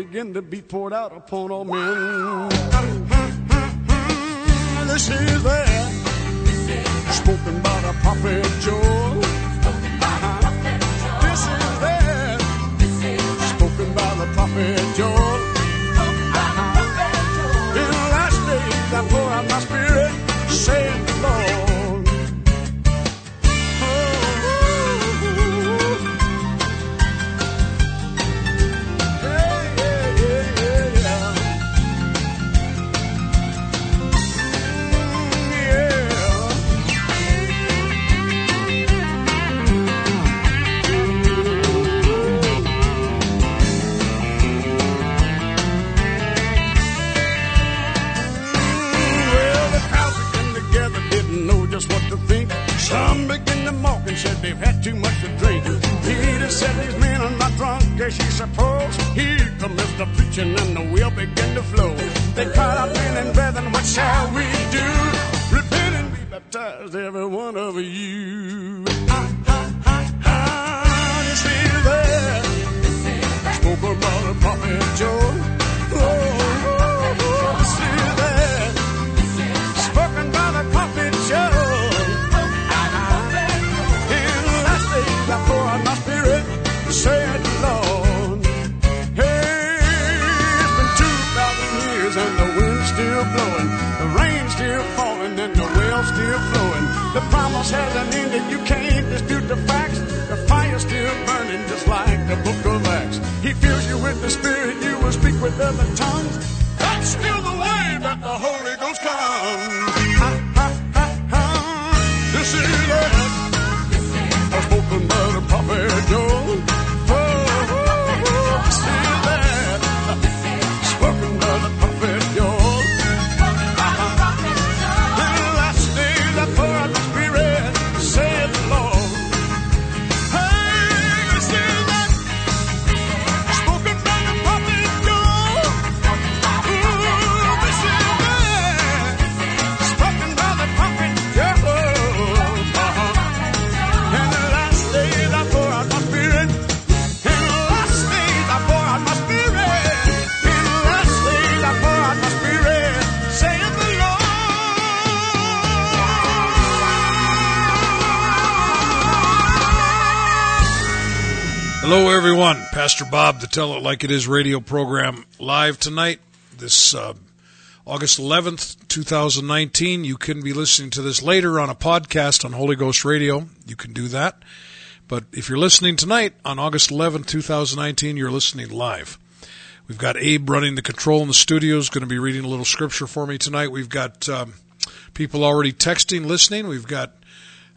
Began to be poured out upon all men. This is that spoken by the prophet Joel. This is that spoken by the prophet Joel. In the last days I pour out my spirit, said they've had too much to drink. Peter said these men are not drunk, as you suppose. Here comes the preaching and the wheel began to flow. They cried out, men and brethren, what shall we do? Repent and be baptized, every one of you. Ah, you with the Spirit, you will speak with other tongues. That's still the way that the Holy Pastor Bob, the Tell It Like It Is radio program, live tonight, this uh, August 11th, 2019. You can be listening to this later on a podcast on Holy Ghost Radio. You can do that. But if you're listening tonight on August 11th, 2019, you're listening live. We've got Abe running the control in the studio, is going to be reading a little scripture for me tonight. We've got um, people already texting, listening. We've got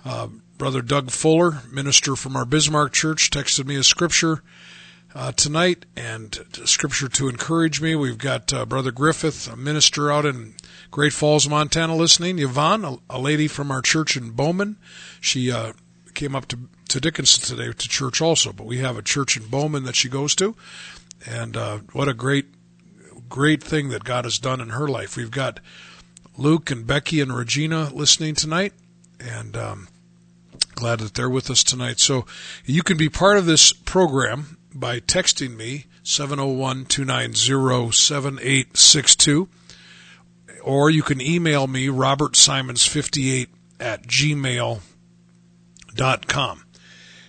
uh, Brother Doug Fuller, minister from our Bismarck Church, texted me a scripture uh, tonight and scripture to encourage me. We've got uh, Brother Griffith, a minister out in Great Falls, Montana, listening. Yvonne, a, a lady from our church in Bowman, she uh, came up to, to Dickinson today to church also, but we have a church in Bowman that she goes to. And uh, what a great, great thing that God has done in her life. We've got Luke and Becky and Regina listening tonight. And um, glad that they're with us tonight. So you can be part of this program by texting me 701-290-7862 or you can email me robertsimons58 at gmail.com.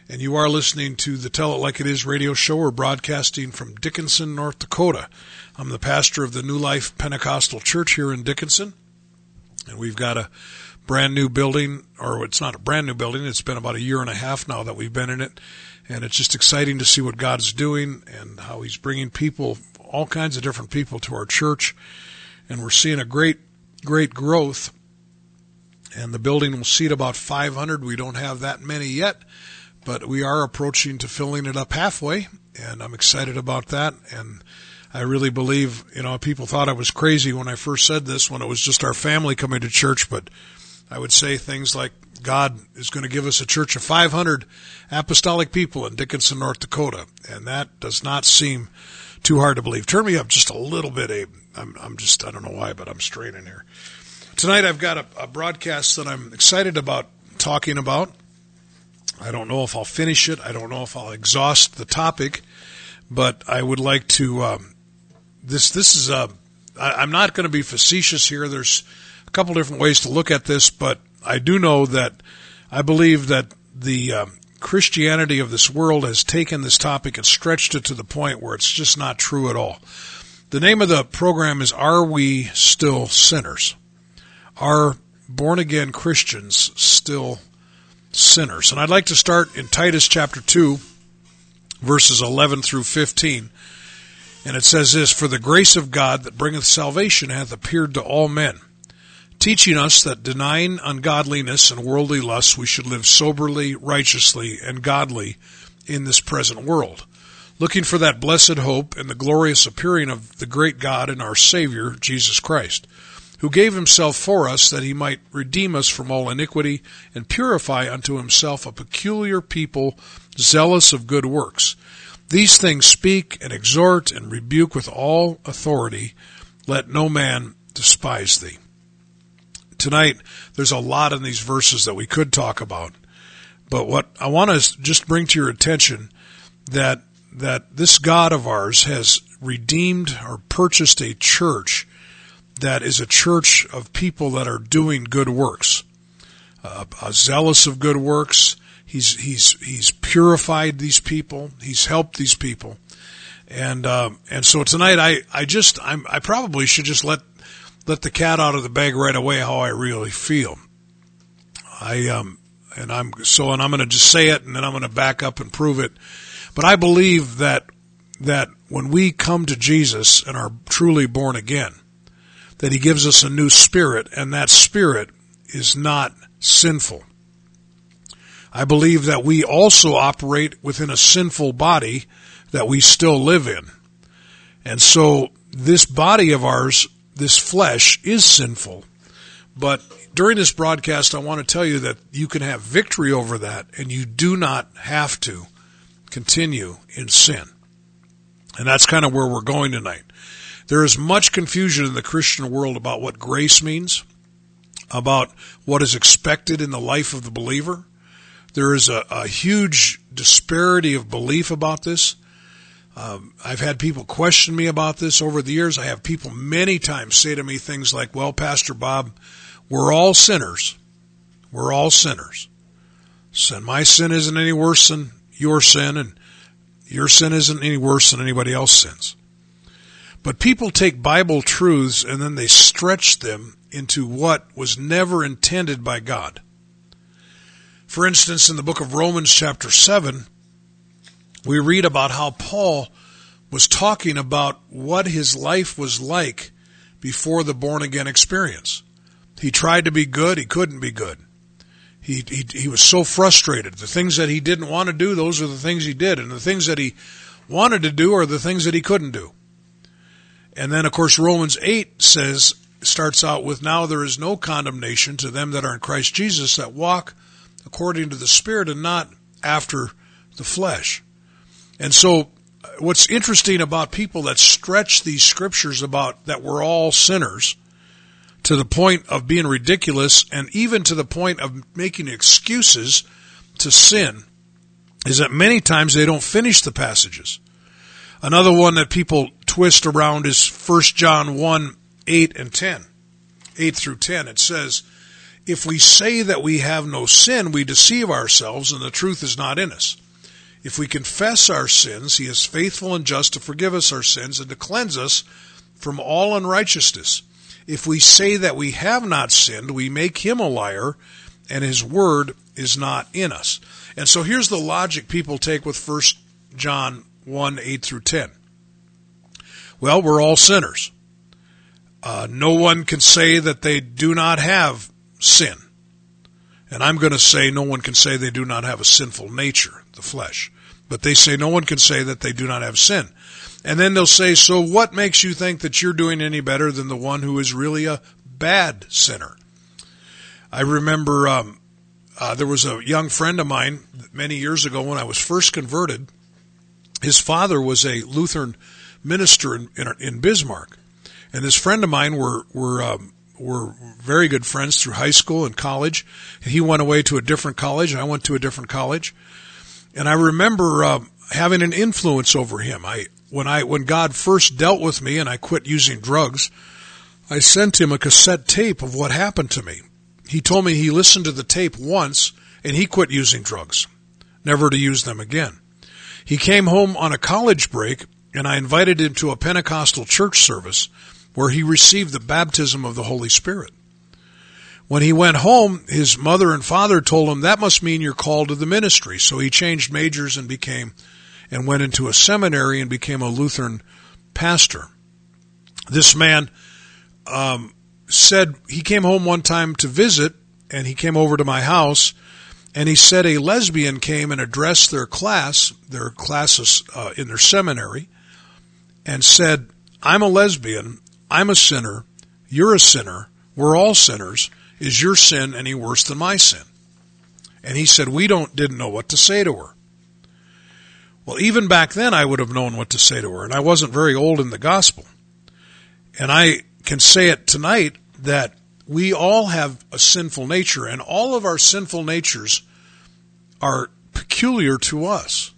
And you are listening to the Tell It Like It Is radio show. We're broadcasting from Dickinson, North Dakota. I'm the pastor of the New Life Pentecostal Church here in Dickinson. And we've got a brand new building, or it's not a brand new building. It's been about a year and a half now that we've been in it, and it's just exciting to see what God's doing and how He's bringing people, all kinds of different people, to our church, and we're seeing a great, great growth. And the building will seat about 500. We don't have that many yet, but we are approaching to filling it up halfway, and I'm excited about that. And I really believe, you know, people thought I was crazy when I first said this when it was just our family coming to church, but I would say things like God is going to give us a church of 500 apostolic people in Dickinson, North Dakota, and that does not seem too hard to believe. Turn me up just a little bit, Abe. I'm, I'm just, I don't know why, but I'm straining here. Tonight I've got a, a broadcast that I'm excited about talking about. I don't know if I'll finish it. I don't know if I'll exhaust the topic, but I would like to. Um, this this is a. I, I'm not going to be facetious here. There's couple different ways to look at this, but I do know that I believe that the um, Christianity of this world has taken this topic and stretched it to the point where it's just not true at all. The name of the program is Are We Still Sinners? Are born again Christians still sinners? And I'd like to start in Titus chapter 2, verses 11 through 15. And it says this For the grace of God that bringeth salvation hath appeared to all men, teaching us that denying ungodliness and worldly lusts, we should live soberly, righteously, and godly in this present world, looking for that blessed hope and the glorious appearing of the great God and our Savior, Jesus Christ who gave himself for us that he might redeem us from all iniquity and purify unto himself a peculiar people zealous of good works. These things speak and exhort and rebuke with all authority. Let no man despise thee. Tonight, there's a lot in these verses that we could talk about. But what I want to just bring to your attention that that this God of ours has redeemed or purchased a church that is a church of people that are doing good works, uh, zealous of good works. He's he's he's purified these people. He's helped these people, and um, and so tonight I I just I'm, I probably should just let let the cat out of the bag right away how I really feel. I um and I'm so and I'm going to just say it and then I'm going to back up and prove it. But I believe that that when we come to Jesus and are truly born again, that he gives us a new spirit, and that spirit is not sinful. I believe that we also operate within a sinful body that we still live in. And so this body of ours, this flesh, is sinful. But during this broadcast, I want to tell you that you can have victory over that, and you do not have to continue in sin. And that's kind of where we're going tonight. There is much confusion in the Christian world about what grace means, about what is expected in the life of the believer. There is a, a huge disparity of belief about this. Um, I've had people question me about this over the years. I have people many times say to me things like, well, Pastor Bob, we're all sinners. We're all sinners. Sin. My sin isn't any worse than your sin, and your sin isn't any worse than anybody else's sins. But people take Bible truths and then they stretch them into what was never intended by God. For instance, in the book of Romans, chapter 7, we read about how Paul was talking about what his life was like before the born again experience. He tried to be good, he couldn't be good. He, he, he was so frustrated. The things that he didn't want to do, those are the things he did. And the things that he wanted to do are the things that he couldn't do. And then, of course, Romans 8 says, starts out with, Now there is no condemnation to them that are in Christ Jesus that walk according to the Spirit and not after the flesh. And so, uh, what's interesting about people that stretch these scriptures about that we're all sinners to the point of being ridiculous and even to the point of making excuses to sin is that many times they don't finish the passages. Another one that people twist around is 1 John 1 8 and 10. 8 through 10. It says, If we say that we have no sin, we deceive ourselves and the truth is not in us. If we confess our sins, he is faithful and just to forgive us our sins and to cleanse us from all unrighteousness. If we say that we have not sinned, we make him a liar, and his word is not in us. And so here's the logic people take with 1 John 1 8 through 10. Well, we're all sinners. Uh, no one can say that they do not have sin. And I'm going to say no one can say they do not have a sinful nature, the flesh. But they say no one can say that they do not have sin. And then they'll say, so what makes you think that you're doing any better than the one who is really a bad sinner? I remember um, uh, there was a young friend of mine many years ago when I was first converted. His father was a Lutheran minister in, in, in Bismarck, and this friend of mine were were um, were very good friends through high school and college. He went away to a different college, and I went to a different college. And I remember uh, having an influence over him. I when I when God first dealt with me and I quit using drugs, I sent him a cassette tape of what happened to me. He told me he listened to the tape once and he quit using drugs, never to use them again. He came home on a college break and I invited him to a Pentecostal church service where he received the baptism of the Holy Spirit. When he went home, his mother and father told him that must mean you're called to the ministry. So he changed majors and became and went into a seminary and became a Lutheran pastor. This man um, said he came home one time to visit, and he came over to my house, and he said a lesbian came and addressed their class, their classes uh, in their seminary, and said, "I'm a lesbian. I'm a sinner. You're a sinner. We're all sinners. Is your sin any worse than my sin?" And he said, "We don't didn't know what to say to her." Well, even back then, I would have known what to say to her, and I wasn't very old in the gospel. And I can say it tonight that we all have a sinful nature, and all of our sinful natures are peculiar to us.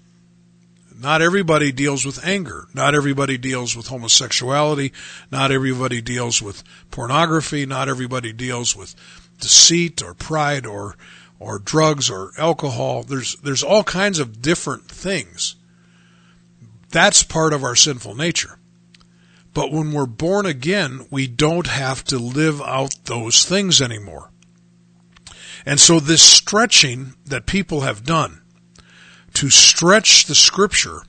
Not everybody deals with anger. Not everybody deals with homosexuality. Not everybody deals with pornography. Not everybody deals with deceit or pride or or drugs or alcohol. There's there's all kinds of different things. That's part of our sinful nature. But when we're born again, we don't have to live out those things anymore. And so this stretching that people have done to stretch the scripture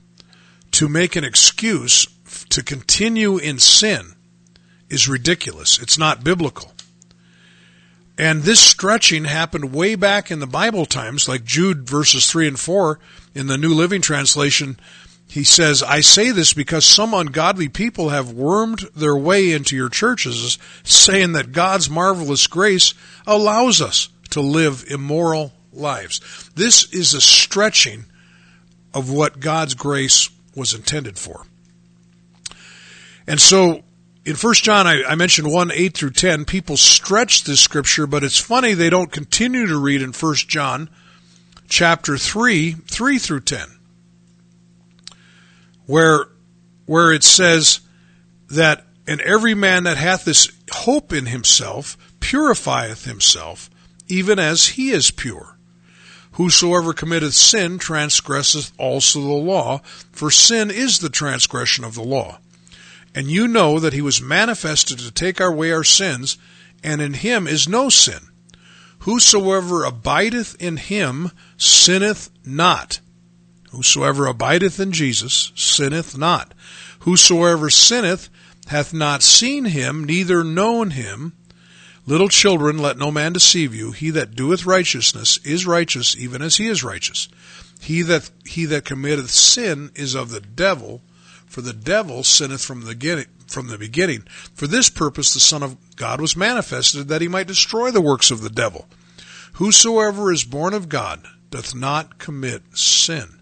to make an excuse to continue in sin is ridiculous. It's not biblical. And this stretching happened way back in the Bible times, like Jude verses 3 and 4 in the New Living Translation. He says, I say this because some ungodly people have wormed their way into your churches, saying that God's marvelous grace allows us to live immoral lives. This is a stretching of what God's grace was intended for. And so in 1 John, I, I, mentioned 1, 8 through 10, people stretch this scripture, but it's funny they don't continue to read in 1 John chapter 3, 3 through 10, where, where it says that, and every man that hath this hope in himself purifieth himself, even as he is pure. Whosoever committeth sin transgresseth also the law, for sin is the transgression of the law. And you know that he was manifested to take away our sins, and in him is no sin. Whosoever abideth in him sinneth not. Whosoever abideth in Jesus sinneth not. Whosoever sinneth hath not seen him, neither known him. Little children, let no man deceive you. He that doeth righteousness is righteous, even as he is righteous. He that he that committeth sin is of the devil, for the devil sinneth from the beginning. From the beginning. For this purpose the Son of God was manifested, that he might destroy the works of the devil. Whosoever is born of God doth not commit sin.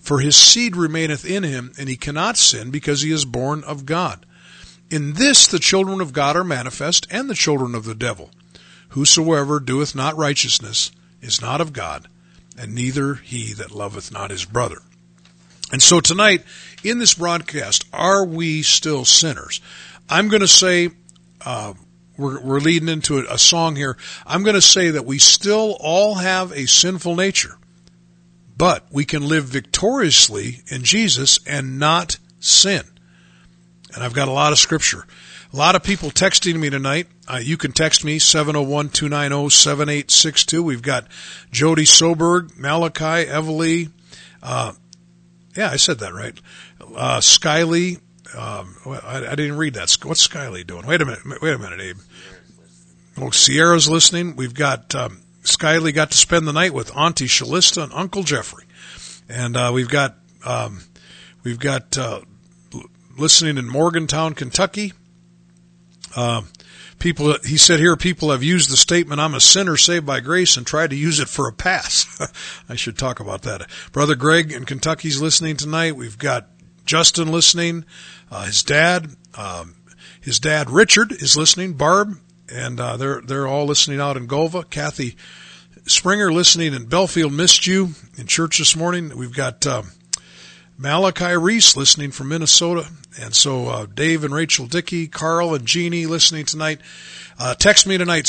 For his seed remaineth in him, and he cannot sin, because he is born of God. In this the children of God are manifest, and the children of the devil. Whosoever doeth not righteousness is not of God, and neither he that loveth not his brother. And so tonight, in this broadcast, are we still sinners? I'm going to say, uh, we're, we're leading into a, a song here. I'm going to say that we still all have a sinful nature, but we can live victoriously in Jesus and not sin. And I've got a lot of scripture. A lot of people texting me tonight. Uh, you can text me 701-290-7862. We've got Jody Soberg, Malachi, Evely, uh, yeah, I said that right. Uh, Skyly, um, I, I, didn't read that. What's Skyly doing? Wait a minute. Wait a minute, Abe. Well, Sierra's listening. We've got, um, Skyly got to spend the night with Auntie Shalista and Uncle Jeffrey. And, uh, we've got, um, we've got, uh, listening in Morgantown, Kentucky. Um, people, he said here, people have used the statement, I'm a sinner saved by grace and tried to use it for a pass. I should talk about that. Brother Greg in Kentucky's listening tonight. We've got Justin listening, uh, his dad, um, his dad Richard is listening, Barb, and, uh, they're, they're all listening out in Golva. Kathy Springer listening in Belfield missed you in church this morning. We've got, um, Malachi Reese listening from Minnesota. And so, uh, Dave and Rachel Dickey, Carl and Jeannie listening tonight. Uh, text me tonight,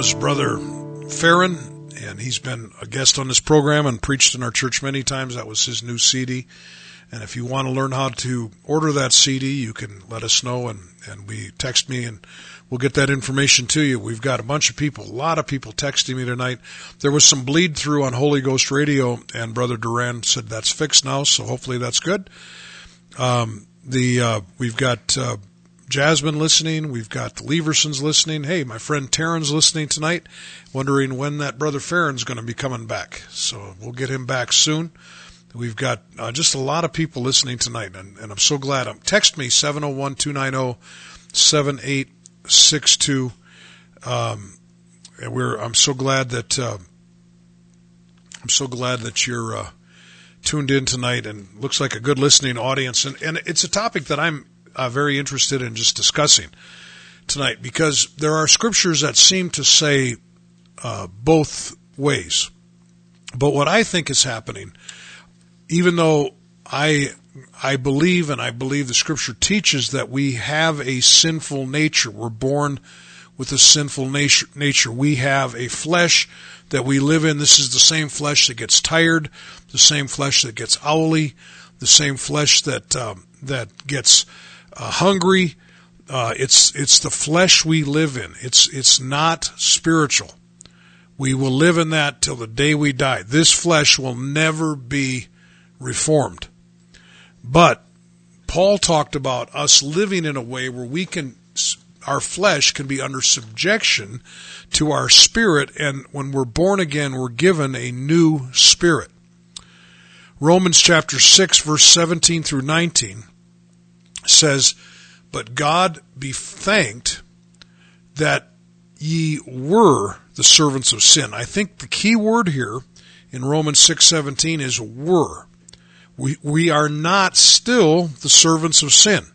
701-290-7862. Farron, and he's been a guest on this program and preached in our church many times. That was his new CD. And if you want to learn how to order that CD, you can let us know and, and we text me and we'll get that information to you. We've got a bunch of people, a lot of people texting me tonight. There was some bleed through on Holy Ghost Radio and Brother Duran said that's fixed now, so hopefully that's good. Um, the, uh, we've got, uh, Jasmine listening. We've got the Leversons listening. Hey, my friend Taryn's listening tonight, wondering when that brother Farron's going to be coming back. So we'll get him back soon. We've got uh, just a lot of people listening tonight, and, and I'm so glad. Um, text me 701 290 7862. Um, we're, I'm so glad that, uh, I'm so glad that you're, uh, tuned in tonight and looks like a good listening audience. And, and it's a topic that I'm uh, very interested in just discussing tonight because there are scriptures that seem to say uh, both ways. But what I think is happening, even though I I believe and I believe the scripture teaches that we have a sinful nature. We're born with a sinful nature. nature. We have a flesh that we live in. This is the same flesh that gets tired, the same flesh that gets owly, the same flesh that um, that gets uh, hungry. Uh, it's it's the flesh we live in. It's it's not spiritual. We will live in that till the day we die. This flesh will never be reformed. But Paul talked about us living in a way where we can our flesh can be under subjection to our spirit and when we're born again we're given a new spirit. Romans chapter 6 verse 17 through 19 says, But God be thanked that ye were the servants of sin. I think the key word here in Romans 6:17 is were. We we are not still the servants of sin.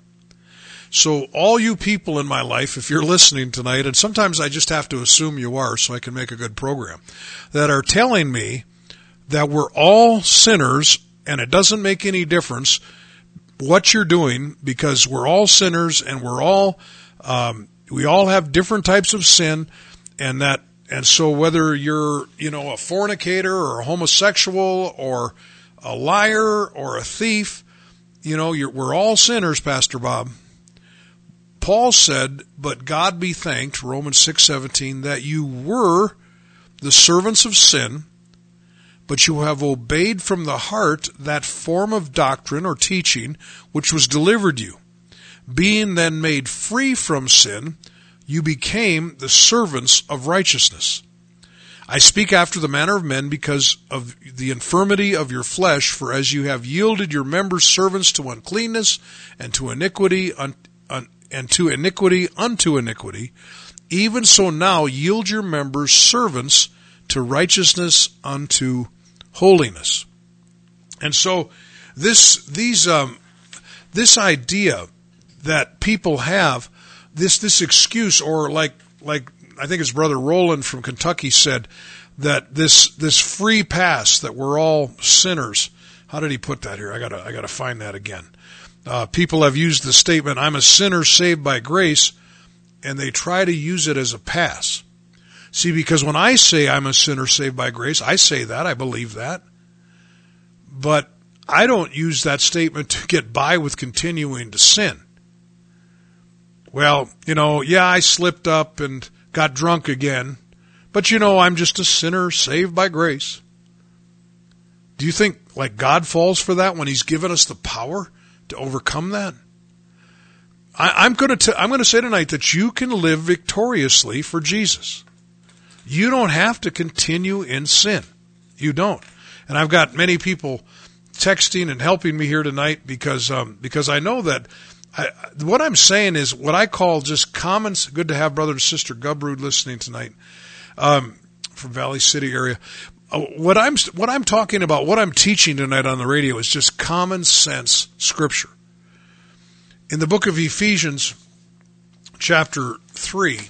So all you people in my life, if you're listening tonight, and sometimes I just have to assume you are so I can make a good program, that are telling me that we're all sinners and it doesn't make any difference what you're doing because we're all sinners and we're all um, we all have different types of sin and that and so whether you're you know a fornicator or a homosexual or a liar or a thief you know you're we're all sinners pastor bob. Paul said but god be thanked romans 6:17 that you were the servants of sin but you have obeyed from the heart that form of doctrine or teaching which was delivered you. Being then made free from sin, you became the servants of righteousness. I speak after the manner of men because of the infirmity of your flesh, for as you have yielded your members servants to uncleanness and to iniquity, un, un, and to iniquity unto iniquity, even so now yield your members servants to righteousness unto holiness. And so this these um, this idea that people have this this excuse or like like I think his brother Roland from Kentucky said that this this free pass that we're all sinners. How did he put that here? I gotta I gotta find that again. Uh, people have used the statement "I'm a sinner saved by grace," and they try to use it as a pass. See, because when I say I'm a sinner saved by grace, I say that, I believe that. But I don't use that statement to get by with continuing to sin. Well, you know, yeah, I slipped up and got drunk again, but you know, I'm just a sinner saved by grace. Do you think like God falls for that when He's given us the power to overcome that? I, am going to I'm going to say tonight that you can live victoriously for Jesus. You don't have to continue in sin. You don't. And I've got many people texting and helping me here tonight because um, because I know that I, what I'm saying is what I call just common. Good to have brother and sister Gubrud listening tonight um, from Valley City area. Uh, what I'm what I'm talking about, what I'm teaching tonight on the radio is just common sense scripture. In the book of Ephesians, chapter three,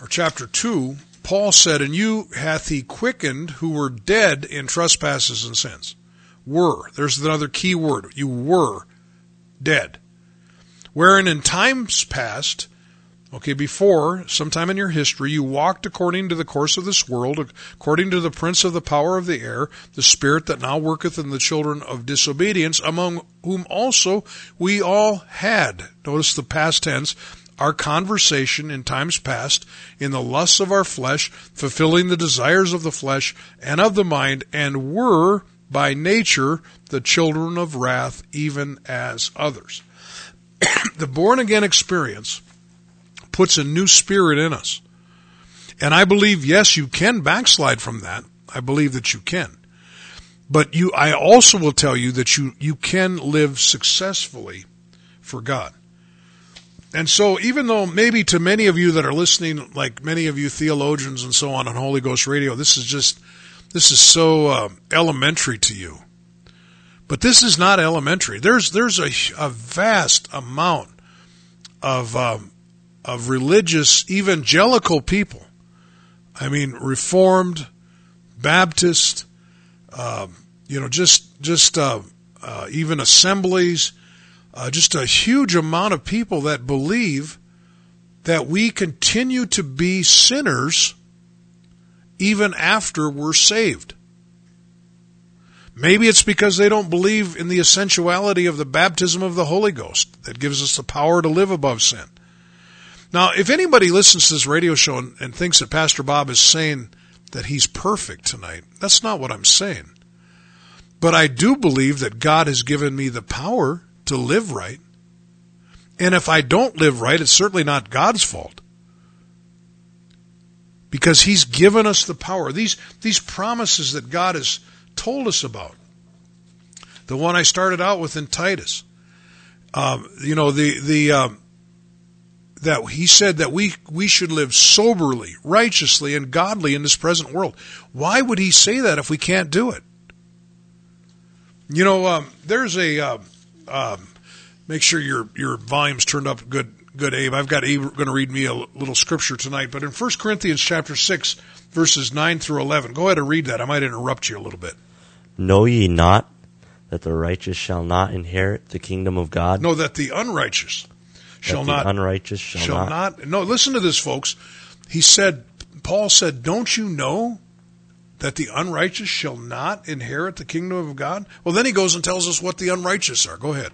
or chapter 2, Paul said, And you hath he quickened who were dead in trespasses and sins. Were. There's another key word. You were dead. Wherein in times past Okay, before, sometime in your history, you walked according to the course of this world, according to the prince of the power of the air, the spirit that now worketh in the children of disobedience, among whom also we all had. Notice the past tense. Our conversation in times past, in the lusts of our flesh, fulfilling the desires of the flesh and of the mind, and were by nature the children of wrath, even as others. the born again experience puts a new spirit in us. And I believe, yes, you can backslide from that. I believe that you can. But you, I also will tell you that you, you can live successfully for God. And so even though maybe to many of you that are listening, like many of you theologians and so on on Holy Ghost Radio, this is just, this is so uh, elementary to you. But this is not elementary. There's there's a, a vast amount of um, of religious evangelical people. I mean, Reformed, Baptist, uh, you know, just just uh, uh, even assemblies, uh, just a huge amount of people that believe that we continue to be sinners even after we're saved. Maybe it's because they don't believe in the essentiality of the baptism of the Holy Ghost that gives us the power to live above sin. Now, if anybody listens to this radio show and, and thinks that Pastor Bob is saying that he's perfect tonight, that's not what I'm saying. But I do believe that God has given me the power to live right. And if I don't live right, it's certainly not God's fault. Because He's given us the power. These, these promises that God has told us about. The one I started out with in Titus. Um, you know, the, the, um, that he said that we, we should live soberly, righteously, and godly in this present world. Why would he say that if we can't do it? You know, um, there's a, uh, um, make sure your, your volume's turned up good, good, Abe. I've got Abe going to read me a little scripture tonight, but in 1 Corinthians chapter 6, verses 9 through 11, go ahead and read that. I might interrupt you a little bit. Know ye not that the righteous shall not inherit the kingdom of God? No, that the unrighteous shall the not unrighteous shall, shall not. not. No, listen to this, folks. He said, Paul said, "Don't you know that the unrighteous shall not inherit the kingdom of God?" Well, then he goes and tells us what the unrighteous are. Go ahead.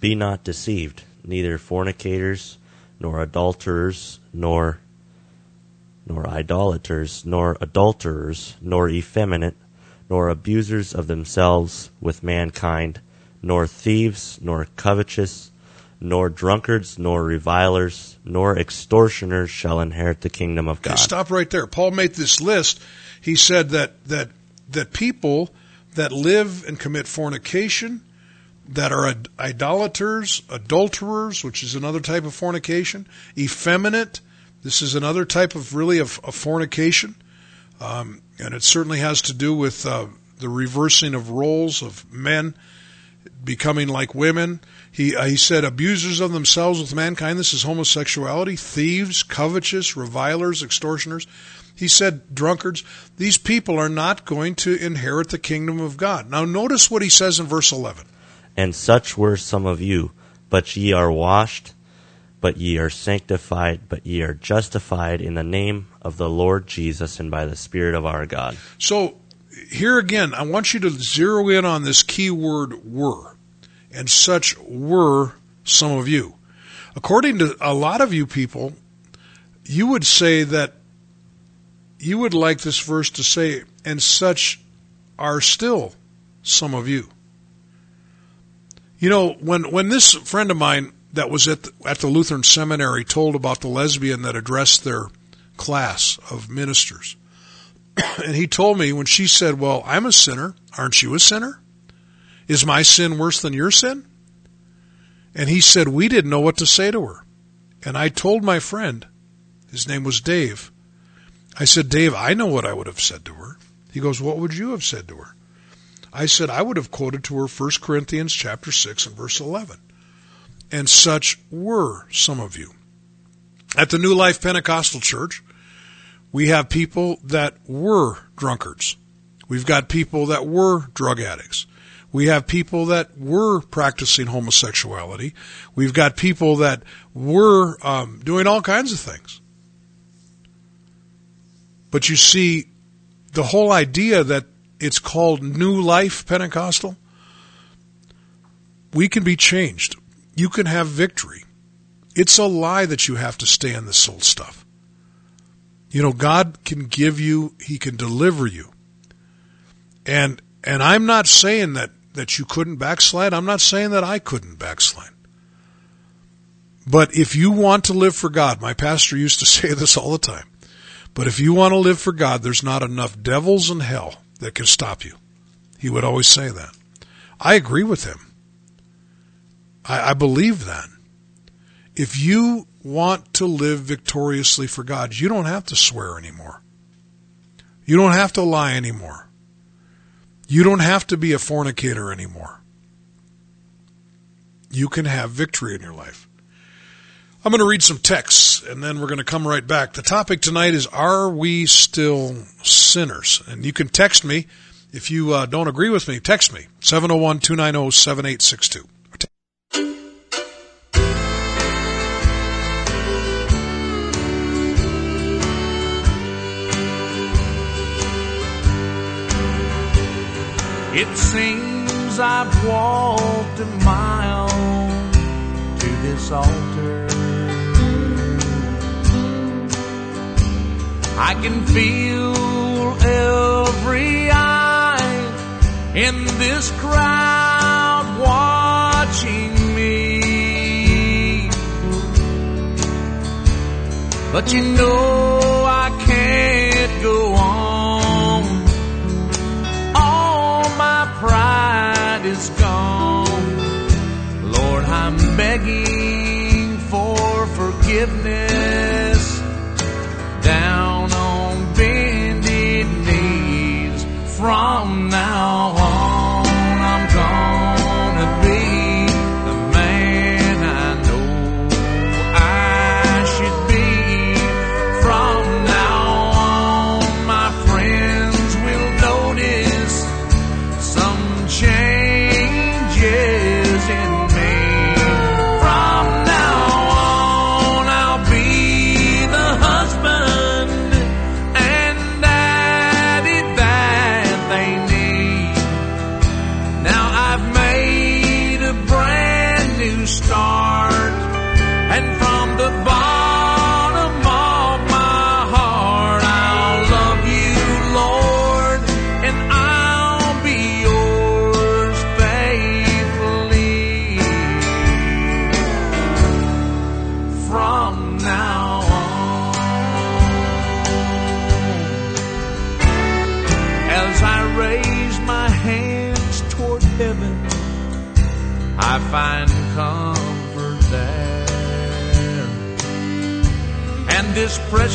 Be not deceived, neither fornicators, nor adulterers, nor nor idolaters, nor adulterers, nor effeminate, nor abusers of themselves with mankind, nor thieves, nor covetous, nor drunkards, nor revilers, nor extortioners shall inherit the kingdom of God. Okay, stop right there. Paul made this list. He said that that that people that live and commit fornication, that are idolaters, adulterers, which is another type of fornication, effeminate, this is another type of really of, of fornication. Um, and it certainly has to do with uh, the reversing of roles of men becoming like women. He uh, he said abusers of themselves with mankind. This is homosexuality. Thieves, covetous, revilers, extortioners. He said drunkards. These people are not going to inherit the kingdom of God. Now notice what he says in verse eleven. And such were some of you, but ye are washed, but ye are sanctified, but ye are justified in the name of the Lord Jesus and by the Spirit of our God. So here again, I want you to zero in on this key word were. And such were some of you. According to a lot of you people, you would say that you would like this verse to say, and such are still some of you. You know, when, when this friend of mine that was at the, at the Lutheran seminary told about the lesbian that addressed their class of ministers, and he told me when she said, Well, I'm a sinner. Aren't you a sinner? Is my sin worse than your sin? And he said, We didn't know what to say to her. And I told my friend, his name was Dave, I said, Dave, I know what I would have said to her. He goes, What would you have said to her? I said, I would have quoted to her 1 Corinthians chapter 6 and verse 11. And such were some of you. At the New Life Pentecostal Church, we have people that were drunkards. We've got people that were drug addicts. We have people that were practicing homosexuality. We've got people that were um, doing all kinds of things. But you see, the whole idea that it's called New Life Pentecostal, we can be changed. You can have victory. It's a lie that you have to stay in this old stuff. You know, God can give you, He can deliver you. And and I'm not saying that that you couldn't backslide. I'm not saying that I couldn't backslide. But if you want to live for God, my pastor used to say this all the time. But if you want to live for God, there's not enough devils in hell that can stop you. He would always say that. I agree with him. I, I believe that. If you want to live victoriously for God, you don't have to swear anymore. You don't have to lie anymore. You don't have to be a fornicator anymore. You can have victory in your life. I'm going to read some texts and then we're going to come right back. The topic tonight is Are we still sinners? And you can text me if you uh, don't agree with me. Text me 701 290 7862. It seems I've walked a mile to this altar. I can feel every eye in this crowd watching me. But you know I can't go on. All my pride is gone. Lord, I'm begging for forgiveness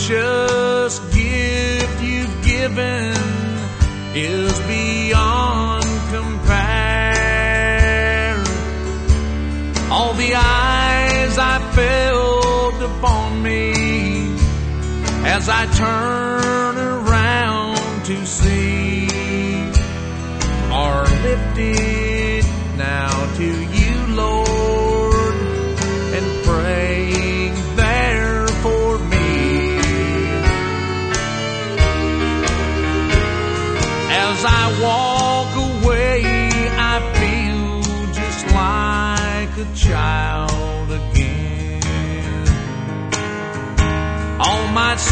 precious gift you've given is beyond compare. All the eyes I felt upon me as I turn around to see are lifted now to you,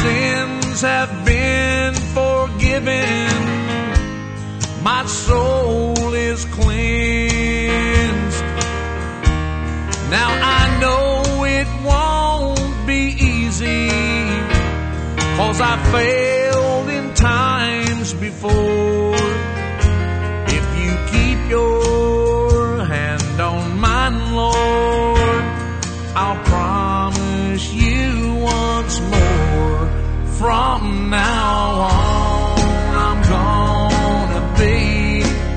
sins have been forgiven. My soul is cleansed. Now I know it won't be easy. Cause I failed in times before.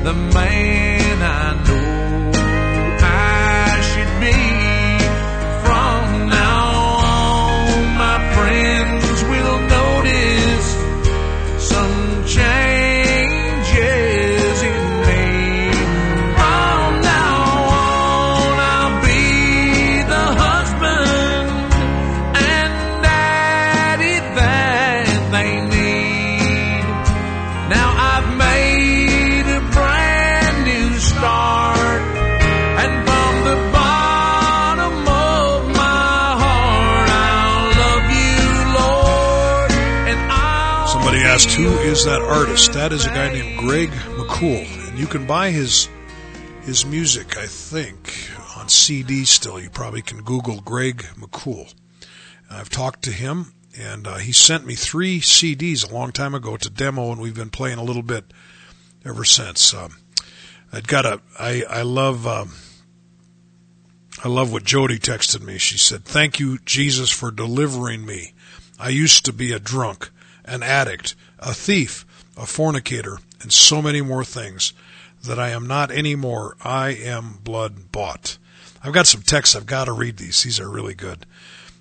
The man artist? That is a guy named Greg McCool, and you can buy his his music, I think, on CD still. You probably can Google Greg McCool. I've talked to him, and uh, he sent me three CDs a long time ago to demo, and we've been playing a little bit ever since. Um, I'd got a, I, I love, um, I love what Jody texted me. She said, "Thank you, Jesus, for delivering me. I used to be a drunk, an addict, a thief, a fornicator, and so many more things." that I am not anymore. I am blood bought. I've got some texts. I've got to read these. These are really good.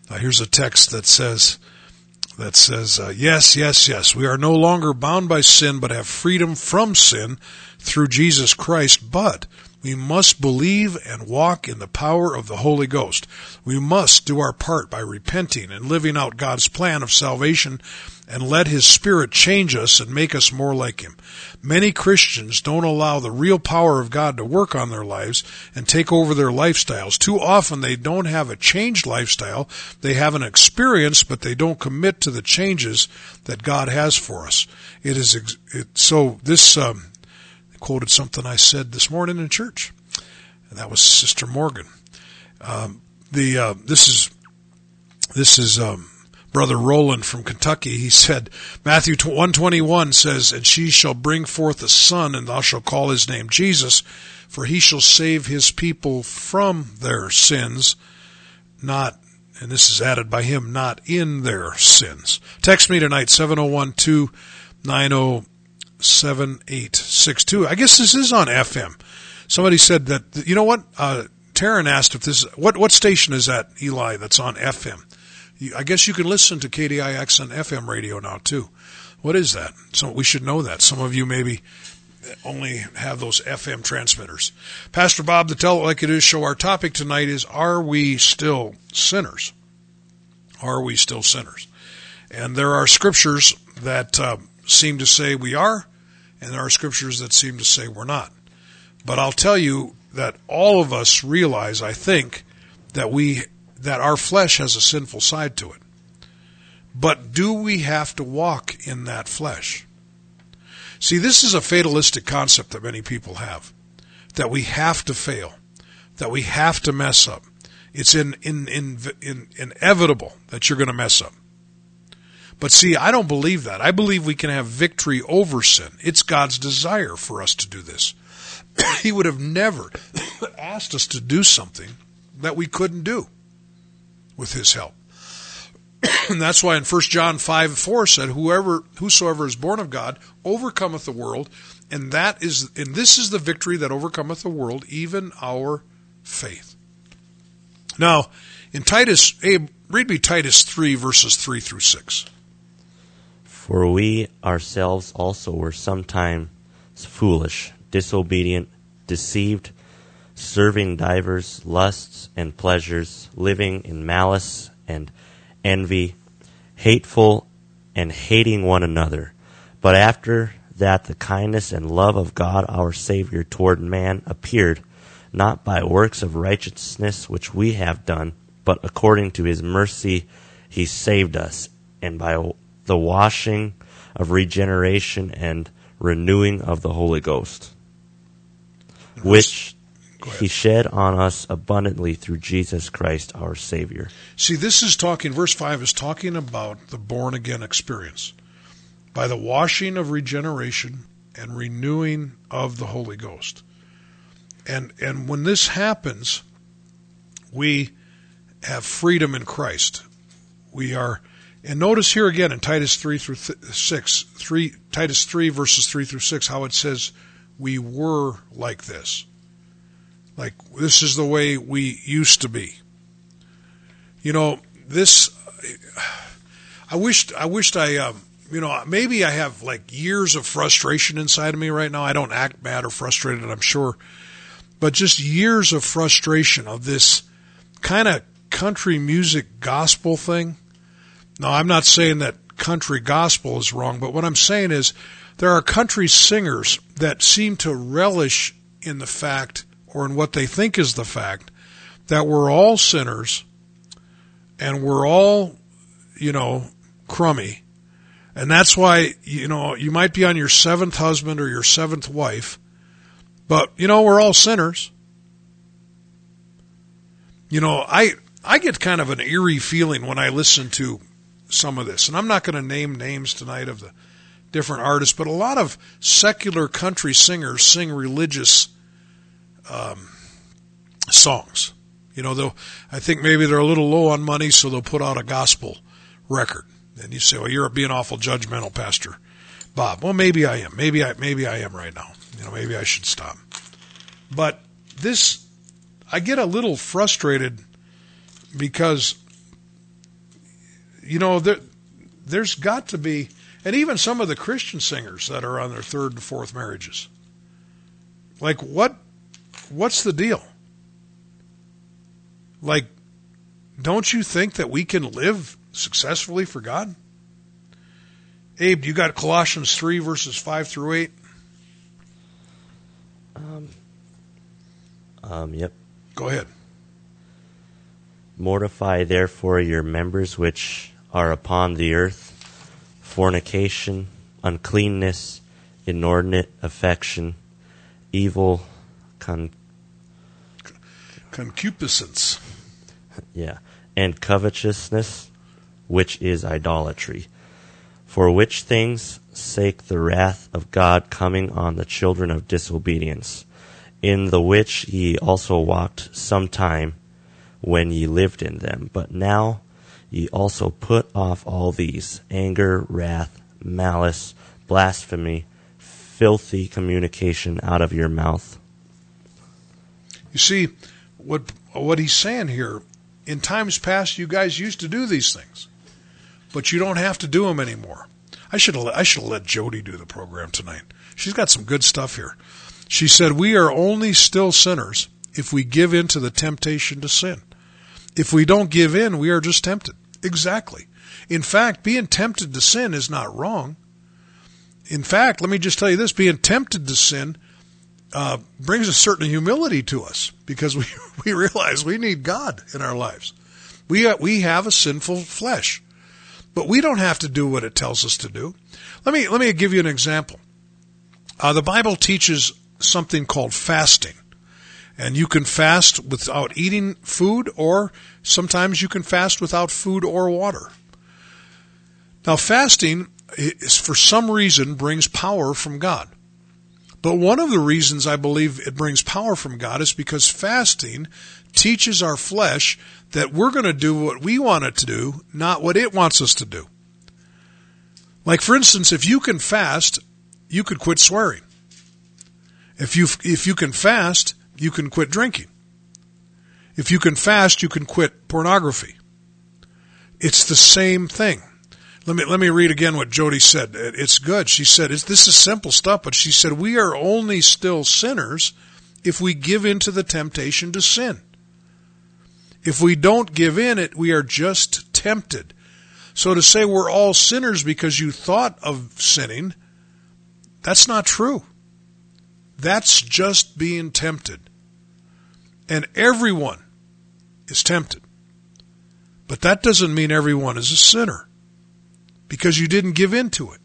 Uh, here's a text that says, that says, uh, yes, yes, yes, we are no longer bound by sin, but have freedom from sin through Jesus Christ. But we must believe and walk in the power of the Holy Ghost. We must do our part by repenting and living out God's plan of salvation and let His Spirit change us and make us more like Him. Many Christians don't allow the real power of God to work on their lives and take over their lifestyles. Too often they don't have a changed lifestyle. They have an experience, but they don't commit to the changes that God has for us. It is, it, so this, um, quoted something I said this morning in church, and that was Sister Morgan. Um, the uh, this is this is um, brother Roland from Kentucky. He said Matthew one twenty one says, "And she shall bring forth a son, and thou shalt call his name Jesus, for he shall save his people from their sins, not." And this is added by him, not in their sins. Text me tonight, 701 290 7862. I guess this is on FM. Somebody said that, you know what? Uh, Taryn asked if this, what, what station is that, Eli, that's on FM? I guess you can listen to KDIX on FM radio now too. What is that? So we should know that. Some of you maybe only have those FM transmitters. Pastor Bob, the Tell It Like It Is show, our topic tonight is Are we still sinners? Are we still sinners? And there are scriptures that uh, seem to say we are, and there are scriptures that seem to say we're not. But I'll tell you that all of us realize, I think, that we that our flesh has a sinful side to it. But do we have to walk in that flesh? See, this is a fatalistic concept that many people have. That we have to fail. That we have to mess up. It's in, in, in, in inevitable that you're going to mess up. But see, I don't believe that. I believe we can have victory over sin. It's God's desire for us to do this. he would have never asked us to do something that we couldn't do with his help. and that's why in 1 John 5 4 said, Whoever whosoever is born of God overcometh the world, and that is and this is the victory that overcometh the world, even our faith. Now, in Titus, Abe, read me Titus 3, verses 3 through 6. For we ourselves also were sometimes foolish, disobedient, deceived, serving divers lusts and pleasures, living in malice and envy, hateful and hating one another. But after that the kindness and love of God our Savior toward man appeared, not by works of righteousness which we have done, but according to his mercy he saved us, and by the washing of regeneration and renewing of the Holy Ghost, which he shed on us abundantly through Jesus Christ our Savior. See, this is talking, verse 5 is talking about the born again experience. By the washing of regeneration and renewing of the Holy Ghost. And, and when this happens, we have freedom in Christ. We are and notice here again in Titus 3 through th- 6, 3, Titus 3 verses 3 through 6, how it says, we were like this. Like, this is the way we used to be. You know, this, I wished, I wished I, um, you know, maybe I have like years of frustration inside of me right now. I don't act mad or frustrated, I'm sure, but just years of frustration of this kind of country music gospel thing now, I'm not saying that country gospel is wrong, but what I'm saying is there are country singers that seem to relish in the fact, or in what they think is the fact, that we're all sinners and we're all, you know, crummy And that's why, you know, you might be on your seventh husband or your seventh wife, but, you know, we're all sinners. You know, I, I get kind of an eerie feeling when I listen to some of this, and I'm not going to name names tonight of the different artists, but a lot of secular country singers sing religious um, songs. You know, they'll, I think maybe they're a little low on money, so they'll put out a gospel record. And you say, well, you're being awful judgmental, Pastor Bob. Well, maybe I am. Maybe I, maybe I am right now. You know, maybe I should stop. But this, I get a little frustrated because, you know, there, there's got to be, and even some of the Christian singers that are on their third and fourth marriages. Like, what, what's the deal? Like, don't you think that we can live successfully for God? Abe, you got Colossians 3, verses 5 through 8? Um, um, yep. Go ahead. Mortify therefore your members which are upon the earth fornication, uncleanness, inordinate affection, evil, con- Concupiscence. yeah, and covetousness, which is idolatry. For which things sake the wrath of God coming on the children of disobedience, in the which ye also walked some time when ye lived in them. But now ye also put off all these anger, wrath, malice, blasphemy, filthy communication out of your mouth. You see, what what he's saying here, in times past, you guys used to do these things, but you don't have to do them anymore. I should have I should have let Jody do the program tonight. She's got some good stuff here. She said, "We are only still sinners if we give in to the temptation to sin. If we don't give in, we are just tempted." Exactly. In fact, being tempted to sin is not wrong. In fact, let me just tell you this: being tempted to sin uh, brings a certain humility to us because we we realize we need God in our lives. We uh, we have a sinful flesh, but we don't have to do what it tells us to do. Let me let me give you an example. Uh, the Bible teaches something called fasting, and you can fast without eating food, or sometimes you can fast without food or water. Now, fasting is for some reason brings power from God. But one of the reasons I believe it brings power from God is because fasting teaches our flesh that we're going to do what we want it to do, not what it wants us to do. Like for instance, if you can fast, you could quit swearing. If you if you can fast, you can quit drinking. If you can fast, you can quit pornography. It's the same thing. Let me let me read again what Jody said. It's good. She said, "This is simple stuff," but she said, "We are only still sinners if we give in to the temptation to sin. If we don't give in it, we are just tempted. So to say we're all sinners because you thought of sinning, that's not true. That's just being tempted. And everyone is tempted. But that doesn't mean everyone is a sinner because you didn't give in to it.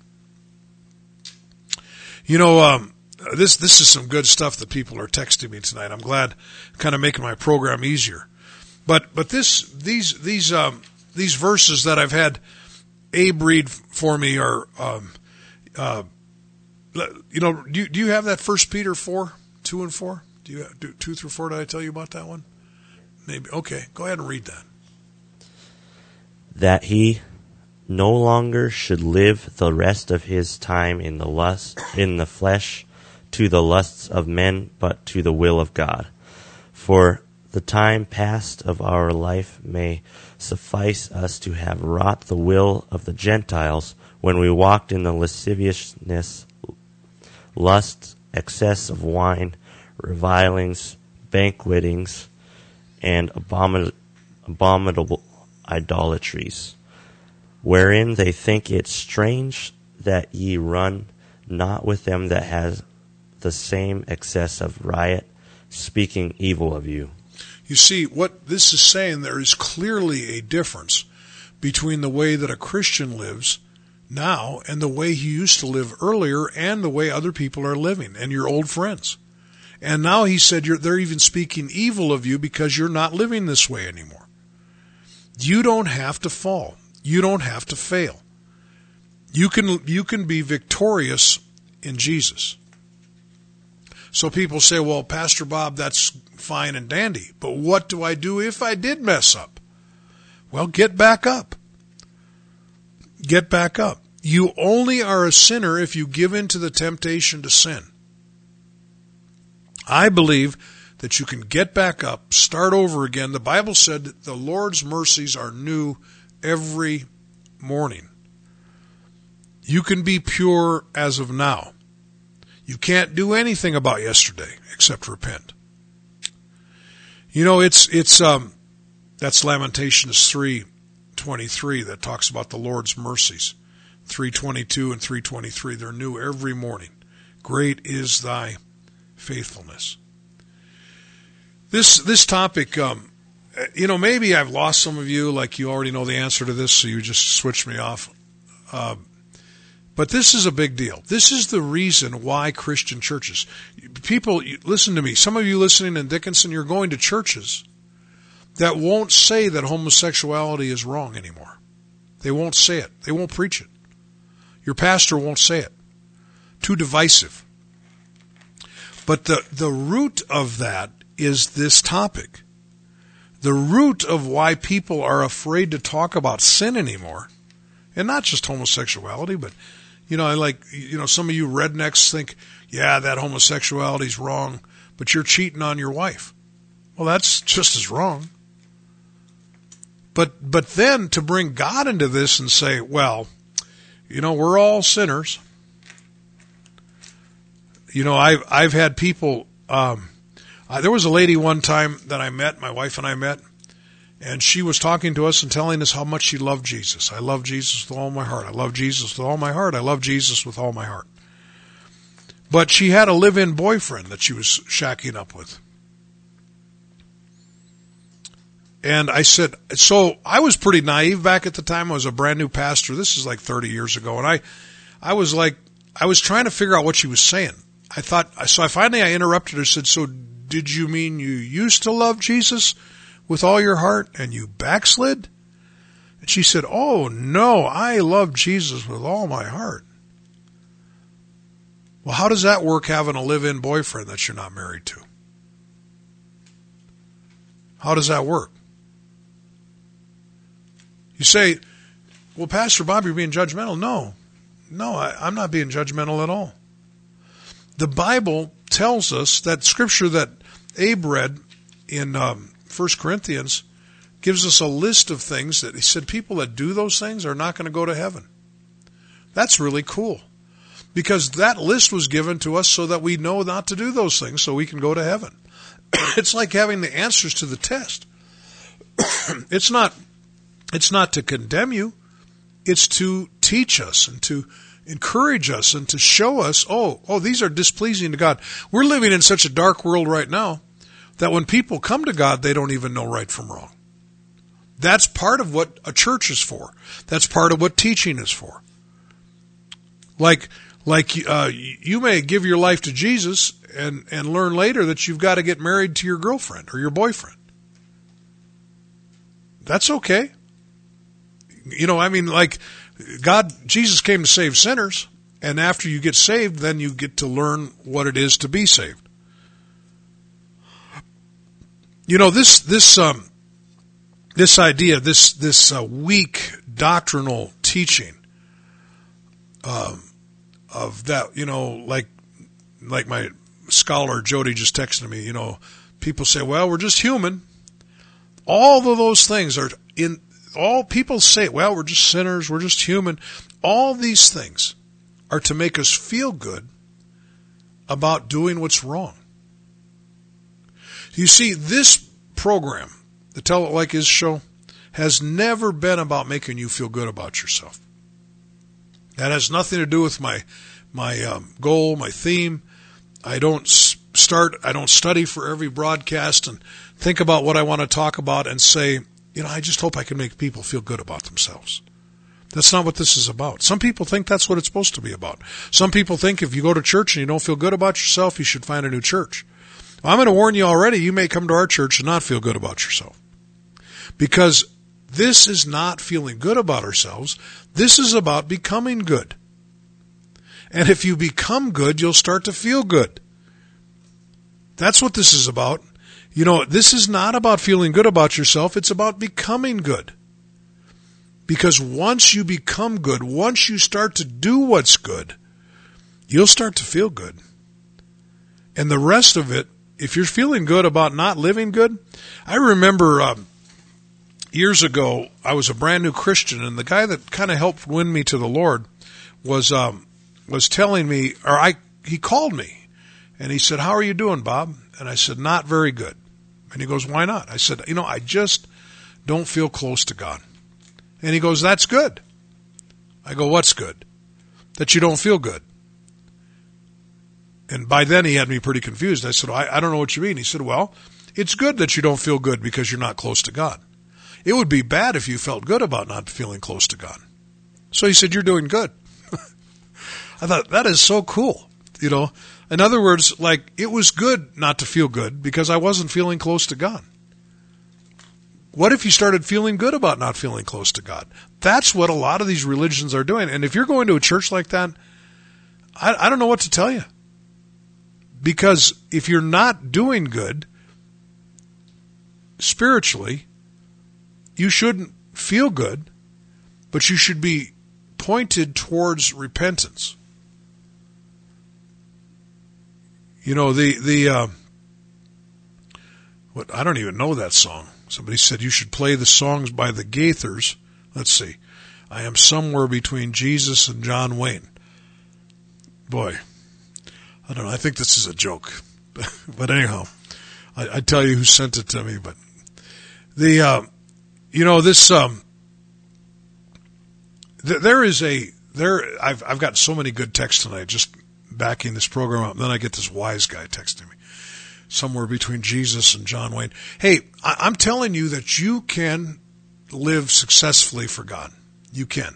You know, um, this this is some good stuff that people are texting me tonight. I'm glad, kind of making my program easier. But but this these these um, these verses that I've had Abe read for me are, um, uh, you know, do you, do you have that First Peter four two and four? Do you do two through four? Did I tell you about that one? Maybe okay. Go ahead and read that. That he no longer should live the rest of his time in the lust in the flesh to the lusts of men but to the will of God for the time past of our life may suffice us to have wrought the will of the Gentiles when we walked in the lasciviousness lust excess of wine revilings banquetings and abomin- abominable idolatries wherein they think it strange that ye run not with them that has the same excess of riot, speaking evil of you. You see, what this is saying, there is clearly a difference between the way that a Christian lives now and the way he used to live earlier and the way other people are living and your old friends. And now he said they're even speaking evil of you because you're not living this way anymore. You don't have to fall. You don't have to fail. You can, you can be victorious in Jesus. So people say, well, Pastor Bob, that's fine and dandy, but what do I do if I did mess up? Well, get back up. Get back up. You only are a sinner if you give in to the temptation to sin. I believe that you can get back up, start over again. The Bible said that the Lord's mercies are new every morning. You can be pure as of now. You can't do anything about yesterday except repent. You know, it's it's um that's Lamentations three twenty three that talks about the Lord's mercies. Three twenty two and three twenty three. They're new every morning. Great is thy faithfulness. This this topic, um, you know, maybe I've lost some of you, like you already know the answer to this, so you just switched me off. Uh, but this is a big deal. This is the reason why Christian churches, people, listen to me. Some of you listening in Dickinson, you're going to churches that won't say that homosexuality is wrong anymore. They won't say it. They won't preach it. Your pastor won't say it. Too divisive. But the, the root of that is this topic. The root of why people are afraid to talk about sin anymore, and not just homosexuality, but you know, I like you know some of you rednecks think, yeah, that homosexuality's wrong, but you're cheating on your wife. Well, that's just as wrong. But but then to bring God into this and say, well, you know, we're all sinners. You know, I've I've had people. Um, uh, there was a lady one time that I met, my wife and I met, and she was talking to us and telling us how much she loved Jesus. I love Jesus with all my heart. I love Jesus with all my heart. I love Jesus with all my heart. But she had a live-in boyfriend that she was shacking up with. And I said, so I was pretty naive back at the time. I was a brand new pastor. This is like 30 years ago. And I, I was like, I was trying to figure out what she was saying. I thought, so I finally, I interrupted her, and said, so did you mean you used to love Jesus with all your heart and you backslid? And she said, oh no, I love Jesus with all my heart. Well, how does that work having a live-in boyfriend that you're not married to? How does that work? You say, well, Pastor Bob, you're being judgmental. No, no, I, am not being judgmental at all. The Bible tells us that scripture that Abe read in um, 1 Corinthians gives us a list of things that he said people that do those things are not going to go to heaven. That's really cool. Because that list was given to us so that we know not to do those things so we can go to heaven. it's like having the answers to the test. it's not it's not to condemn you, it's to teach us and to encourage us and to show us, oh, oh, these are displeasing to God. We're living in such a dark world right now that when people come to God, they don't even know right from wrong. That's part of what a church is for. That's part of what teaching is for. Like, like uh, you may give your life to Jesus and and learn later that you've got to get married to your girlfriend or your boyfriend. That's okay. You know, I mean, like God, Jesus came to save sinners, and after you get saved, then you get to learn what it is to be saved. You know, this this um, this idea, this this uh, weak doctrinal teaching um, of that, you know, like like my scholar Jody just texted me, you know, people say, well, we're just human. All of those things are in all people say, well, we're just sinners, we're just human. All these things are to make us feel good about doing what's wrong. You see, this program, the Tell It Like Is show, has never been about making you feel good about yourself. That has nothing to do with my my um, goal, my theme. I don't start. I don't study for every broadcast and think about what I want to talk about and say, you know, I just hope I can make people feel good about themselves. That's not what this is about. Some people think that's what it's supposed to be about. Some people think if you go to church and you don't feel good about yourself, you should find a new church. Well, I'm going to warn you already, you may come to our church and not feel good about yourself. Because this is not feeling good about ourselves. This is about becoming good. And if you become good, you'll start to feel good. That's what this is about. You know, this is not about feeling good about yourself, it's about becoming good. Because once you become good, once you start to do what's good, you'll start to feel good. And the rest of it, if you're feeling good about not living good, I remember um, years ago, I was a brand new Christian, and the guy that kind of helped win me to the Lord was um, was telling me, or I he called me, and he said, "How are you doing, Bob?" And I said, "Not very good." And he goes, "Why not?" I said, "You know, I just don't feel close to God." And he goes, "That's good." I go, "What's good?" That you don't feel good. And by then he had me pretty confused. I said, I, I don't know what you mean. He said, Well, it's good that you don't feel good because you're not close to God. It would be bad if you felt good about not feeling close to God. So he said, You're doing good. I thought, that is so cool. You know, in other words, like, it was good not to feel good because I wasn't feeling close to God. What if you started feeling good about not feeling close to God? That's what a lot of these religions are doing. And if you're going to a church like that, I, I don't know what to tell you. Because if you're not doing good spiritually, you shouldn't feel good, but you should be pointed towards repentance. You know the the uh, what I don't even know that song. Somebody said you should play the songs by the Gaithers. Let's see, I am somewhere between Jesus and John Wayne. Boy, I don't know. I think this is a joke, but anyhow, I, I tell you who sent it to me. But the uh, you know this um, th- there is a there. I've I've got so many good texts tonight. Just backing this program up. And then I get this wise guy texting me somewhere between Jesus and John Wayne. Hey, I- am telling you that you can live successfully for God. You can.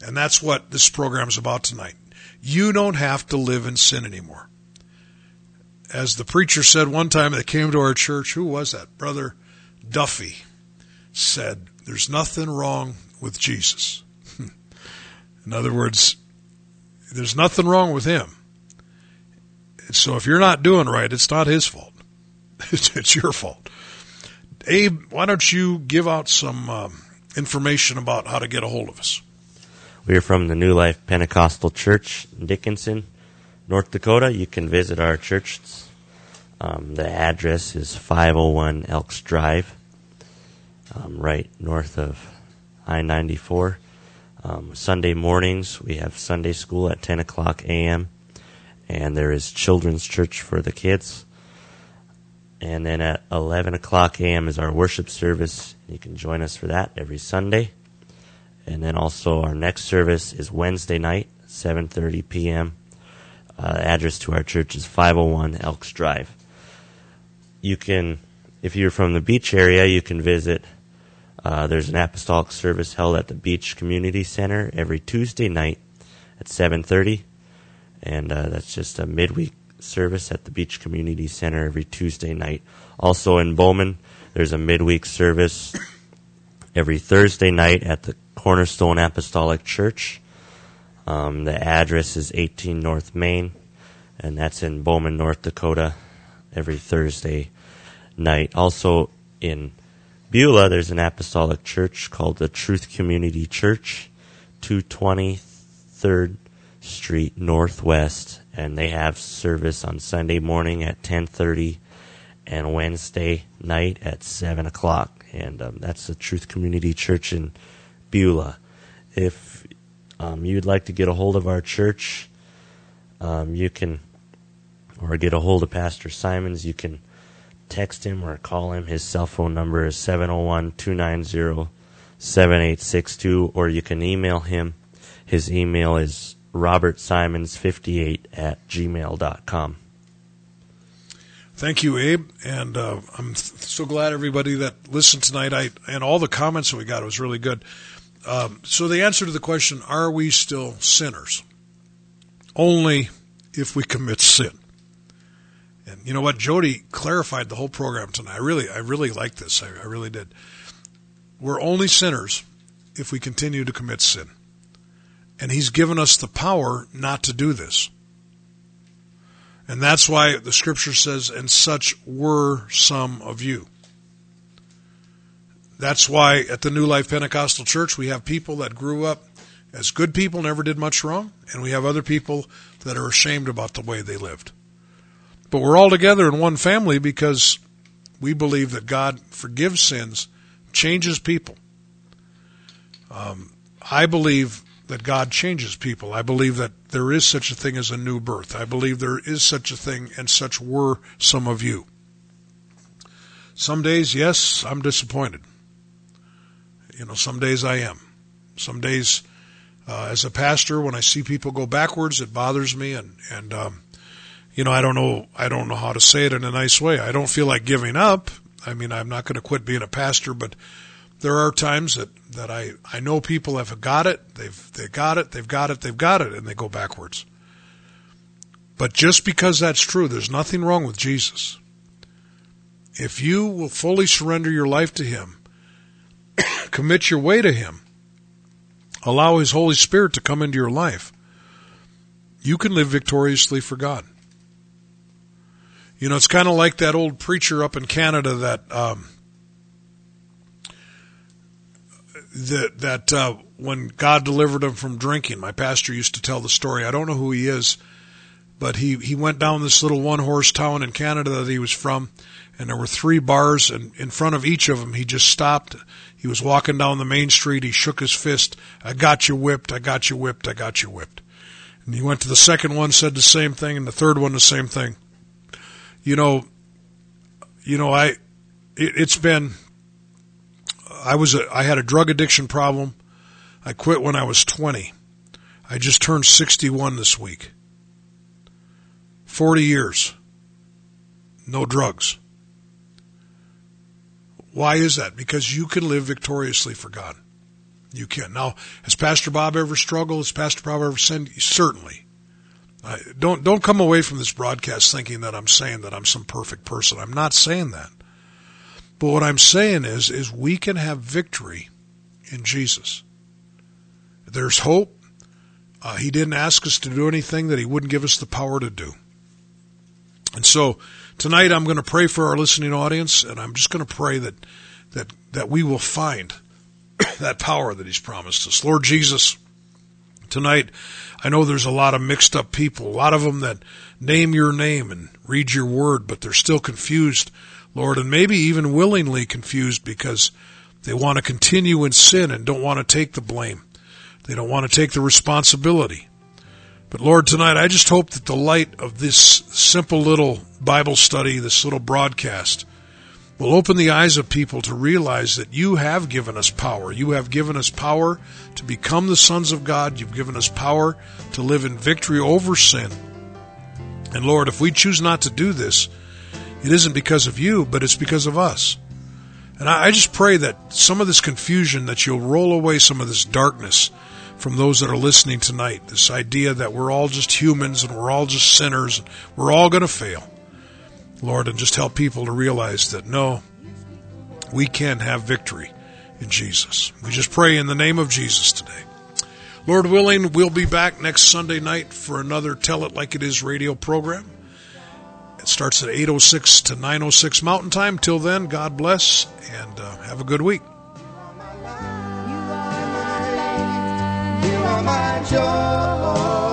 And that's what this program is about tonight. You don't have to live in sin anymore. As the preacher said one time that came to our church, who was that? Brother Duffy said, There's nothing wrong with Jesus. in other words, there's nothing wrong with him. So if you're not doing right, it's not his fault. It's, it's your fault. Abe, why don't you give out some um, information about how to get a hold of us? We are from the New Life Pentecostal Church in Dickinson, North Dakota. You can visit our church. Um, the address is 501 Elks Drive, um, right north of I 94. Um, Sunday mornings, we have Sunday school at 10 o'clock a.m., and there is children's church for the kids. And then at 11 o'clock a.m. is our worship service. You can join us for that every Sunday. And then also our next service is Wednesday night, 7:30 p.m. Uh, address to our church is 501 Elks Drive. You can, if you're from the beach area, you can visit uh, there's an apostolic service held at the Beach Community Center every Tuesday night at 7:30, and uh, that's just a midweek service at the Beach Community Center every Tuesday night. Also in Bowman, there's a midweek service every Thursday night at the Cornerstone Apostolic Church. Um, the address is 18 North Main, and that's in Bowman, North Dakota, every Thursday night. Also in Beulah, there's an apostolic church called the Truth Community Church, 223rd Street Northwest, and they have service on Sunday morning at 10:30 and Wednesday night at 7 o'clock. And um, that's the Truth Community Church in Beulah. If um, you'd like to get a hold of our church, um, you can, or get a hold of Pastor Simons, you can text him or call him. His cell phone number is 701 290 7862, or you can email him. His email is robertsimons58 at gmail.com. Thank you, Abe, and uh, I'm so glad everybody that listened tonight. I and all the comments that we got was really good. Um, so the answer to the question, are we still sinners? Only if we commit sin. And you know what? Jody clarified the whole program tonight. I really, I really like this. I, I really did. We're only sinners if we continue to commit sin. And he's given us the power not to do this. And that's why the scripture says, and such were some of you. That's why at the New Life Pentecostal Church we have people that grew up as good people, never did much wrong, and we have other people that are ashamed about the way they lived. But we're all together in one family because we believe that God forgives sins, changes people. Um, I believe that God changes people. I believe that there is such a thing as a new birth. I believe there is such a thing, and such were some of you. Some days, yes, I'm disappointed. You know, some days I am. Some days, uh, as a pastor, when I see people go backwards, it bothers me, and and um, you know, I don't know, I don't know how to say it in a nice way. I don't feel like giving up. I mean, I'm not going to quit being a pastor, but there are times that that I I know people have got it, they've they got it, they've got it, they've got it, and they go backwards. But just because that's true, there's nothing wrong with Jesus. If you will fully surrender your life to Him, commit your way to Him, allow His Holy Spirit to come into your life, you can live victoriously for God. You know, it's kind of like that old preacher up in Canada that um, that that uh, when God delivered him from drinking, my pastor used to tell the story. I don't know who he is, but he he went down this little one horse town in Canada that he was from, and there were three bars, and in front of each of them, he just stopped. He was walking down the main street. He shook his fist. I got you whipped. I got you whipped. I got you whipped. And he went to the second one, said the same thing, and the third one the same thing. You know, you know, I it, it's been I was a, I had a drug addiction problem. I quit when I was 20. I just turned 61 this week. 40 years. No drugs. Why is that? Because you can live victoriously for God. You can. Now, has Pastor Bob ever struggled? Has Pastor Bob ever sinned? Certainly. I, don't don't come away from this broadcast thinking that I'm saying that I'm some perfect person. I'm not saying that. But what I'm saying is, is we can have victory in Jesus. There's hope. Uh, he didn't ask us to do anything that he wouldn't give us the power to do. And so tonight I'm going to pray for our listening audience, and I'm just going to pray that that that we will find that power that he's promised us. Lord Jesus, tonight I know there's a lot of mixed up people, a lot of them that name your name and read your word, but they're still confused Lord, and maybe even willingly confused because they want to continue in sin and don't want to take the blame. They don't want to take the responsibility. But Lord, tonight I just hope that the light of this simple little Bible study, this little broadcast, will open the eyes of people to realize that you have given us power. You have given us power to become the sons of God. You've given us power to live in victory over sin. And Lord, if we choose not to do this, it isn't because of you, but it's because of us. And I, just pray that some of this confusion, that you'll roll away some of this darkness from those that are listening tonight. This idea that we're all just humans and we're all just sinners and we're all going to fail. Lord, and just help people to realize that no, we can have victory in Jesus. We just pray in the name of Jesus today. Lord willing, we'll be back next Sunday night for another Tell It Like It Is radio program. It starts at 8.06 to 9.06 Mountain Time. Till then, God bless and uh, have a good week. You are my joy. Tell them how you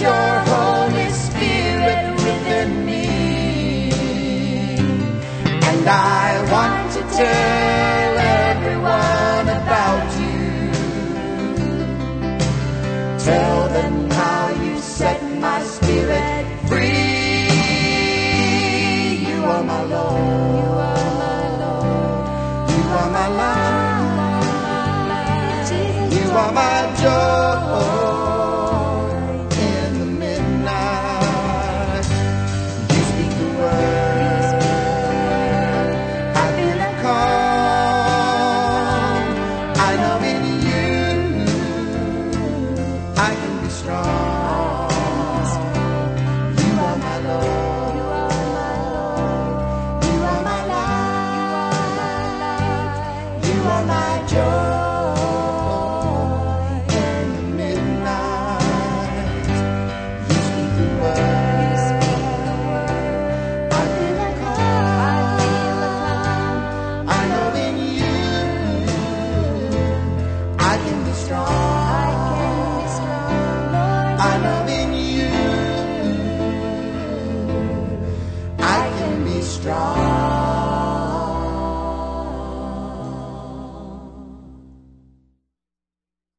your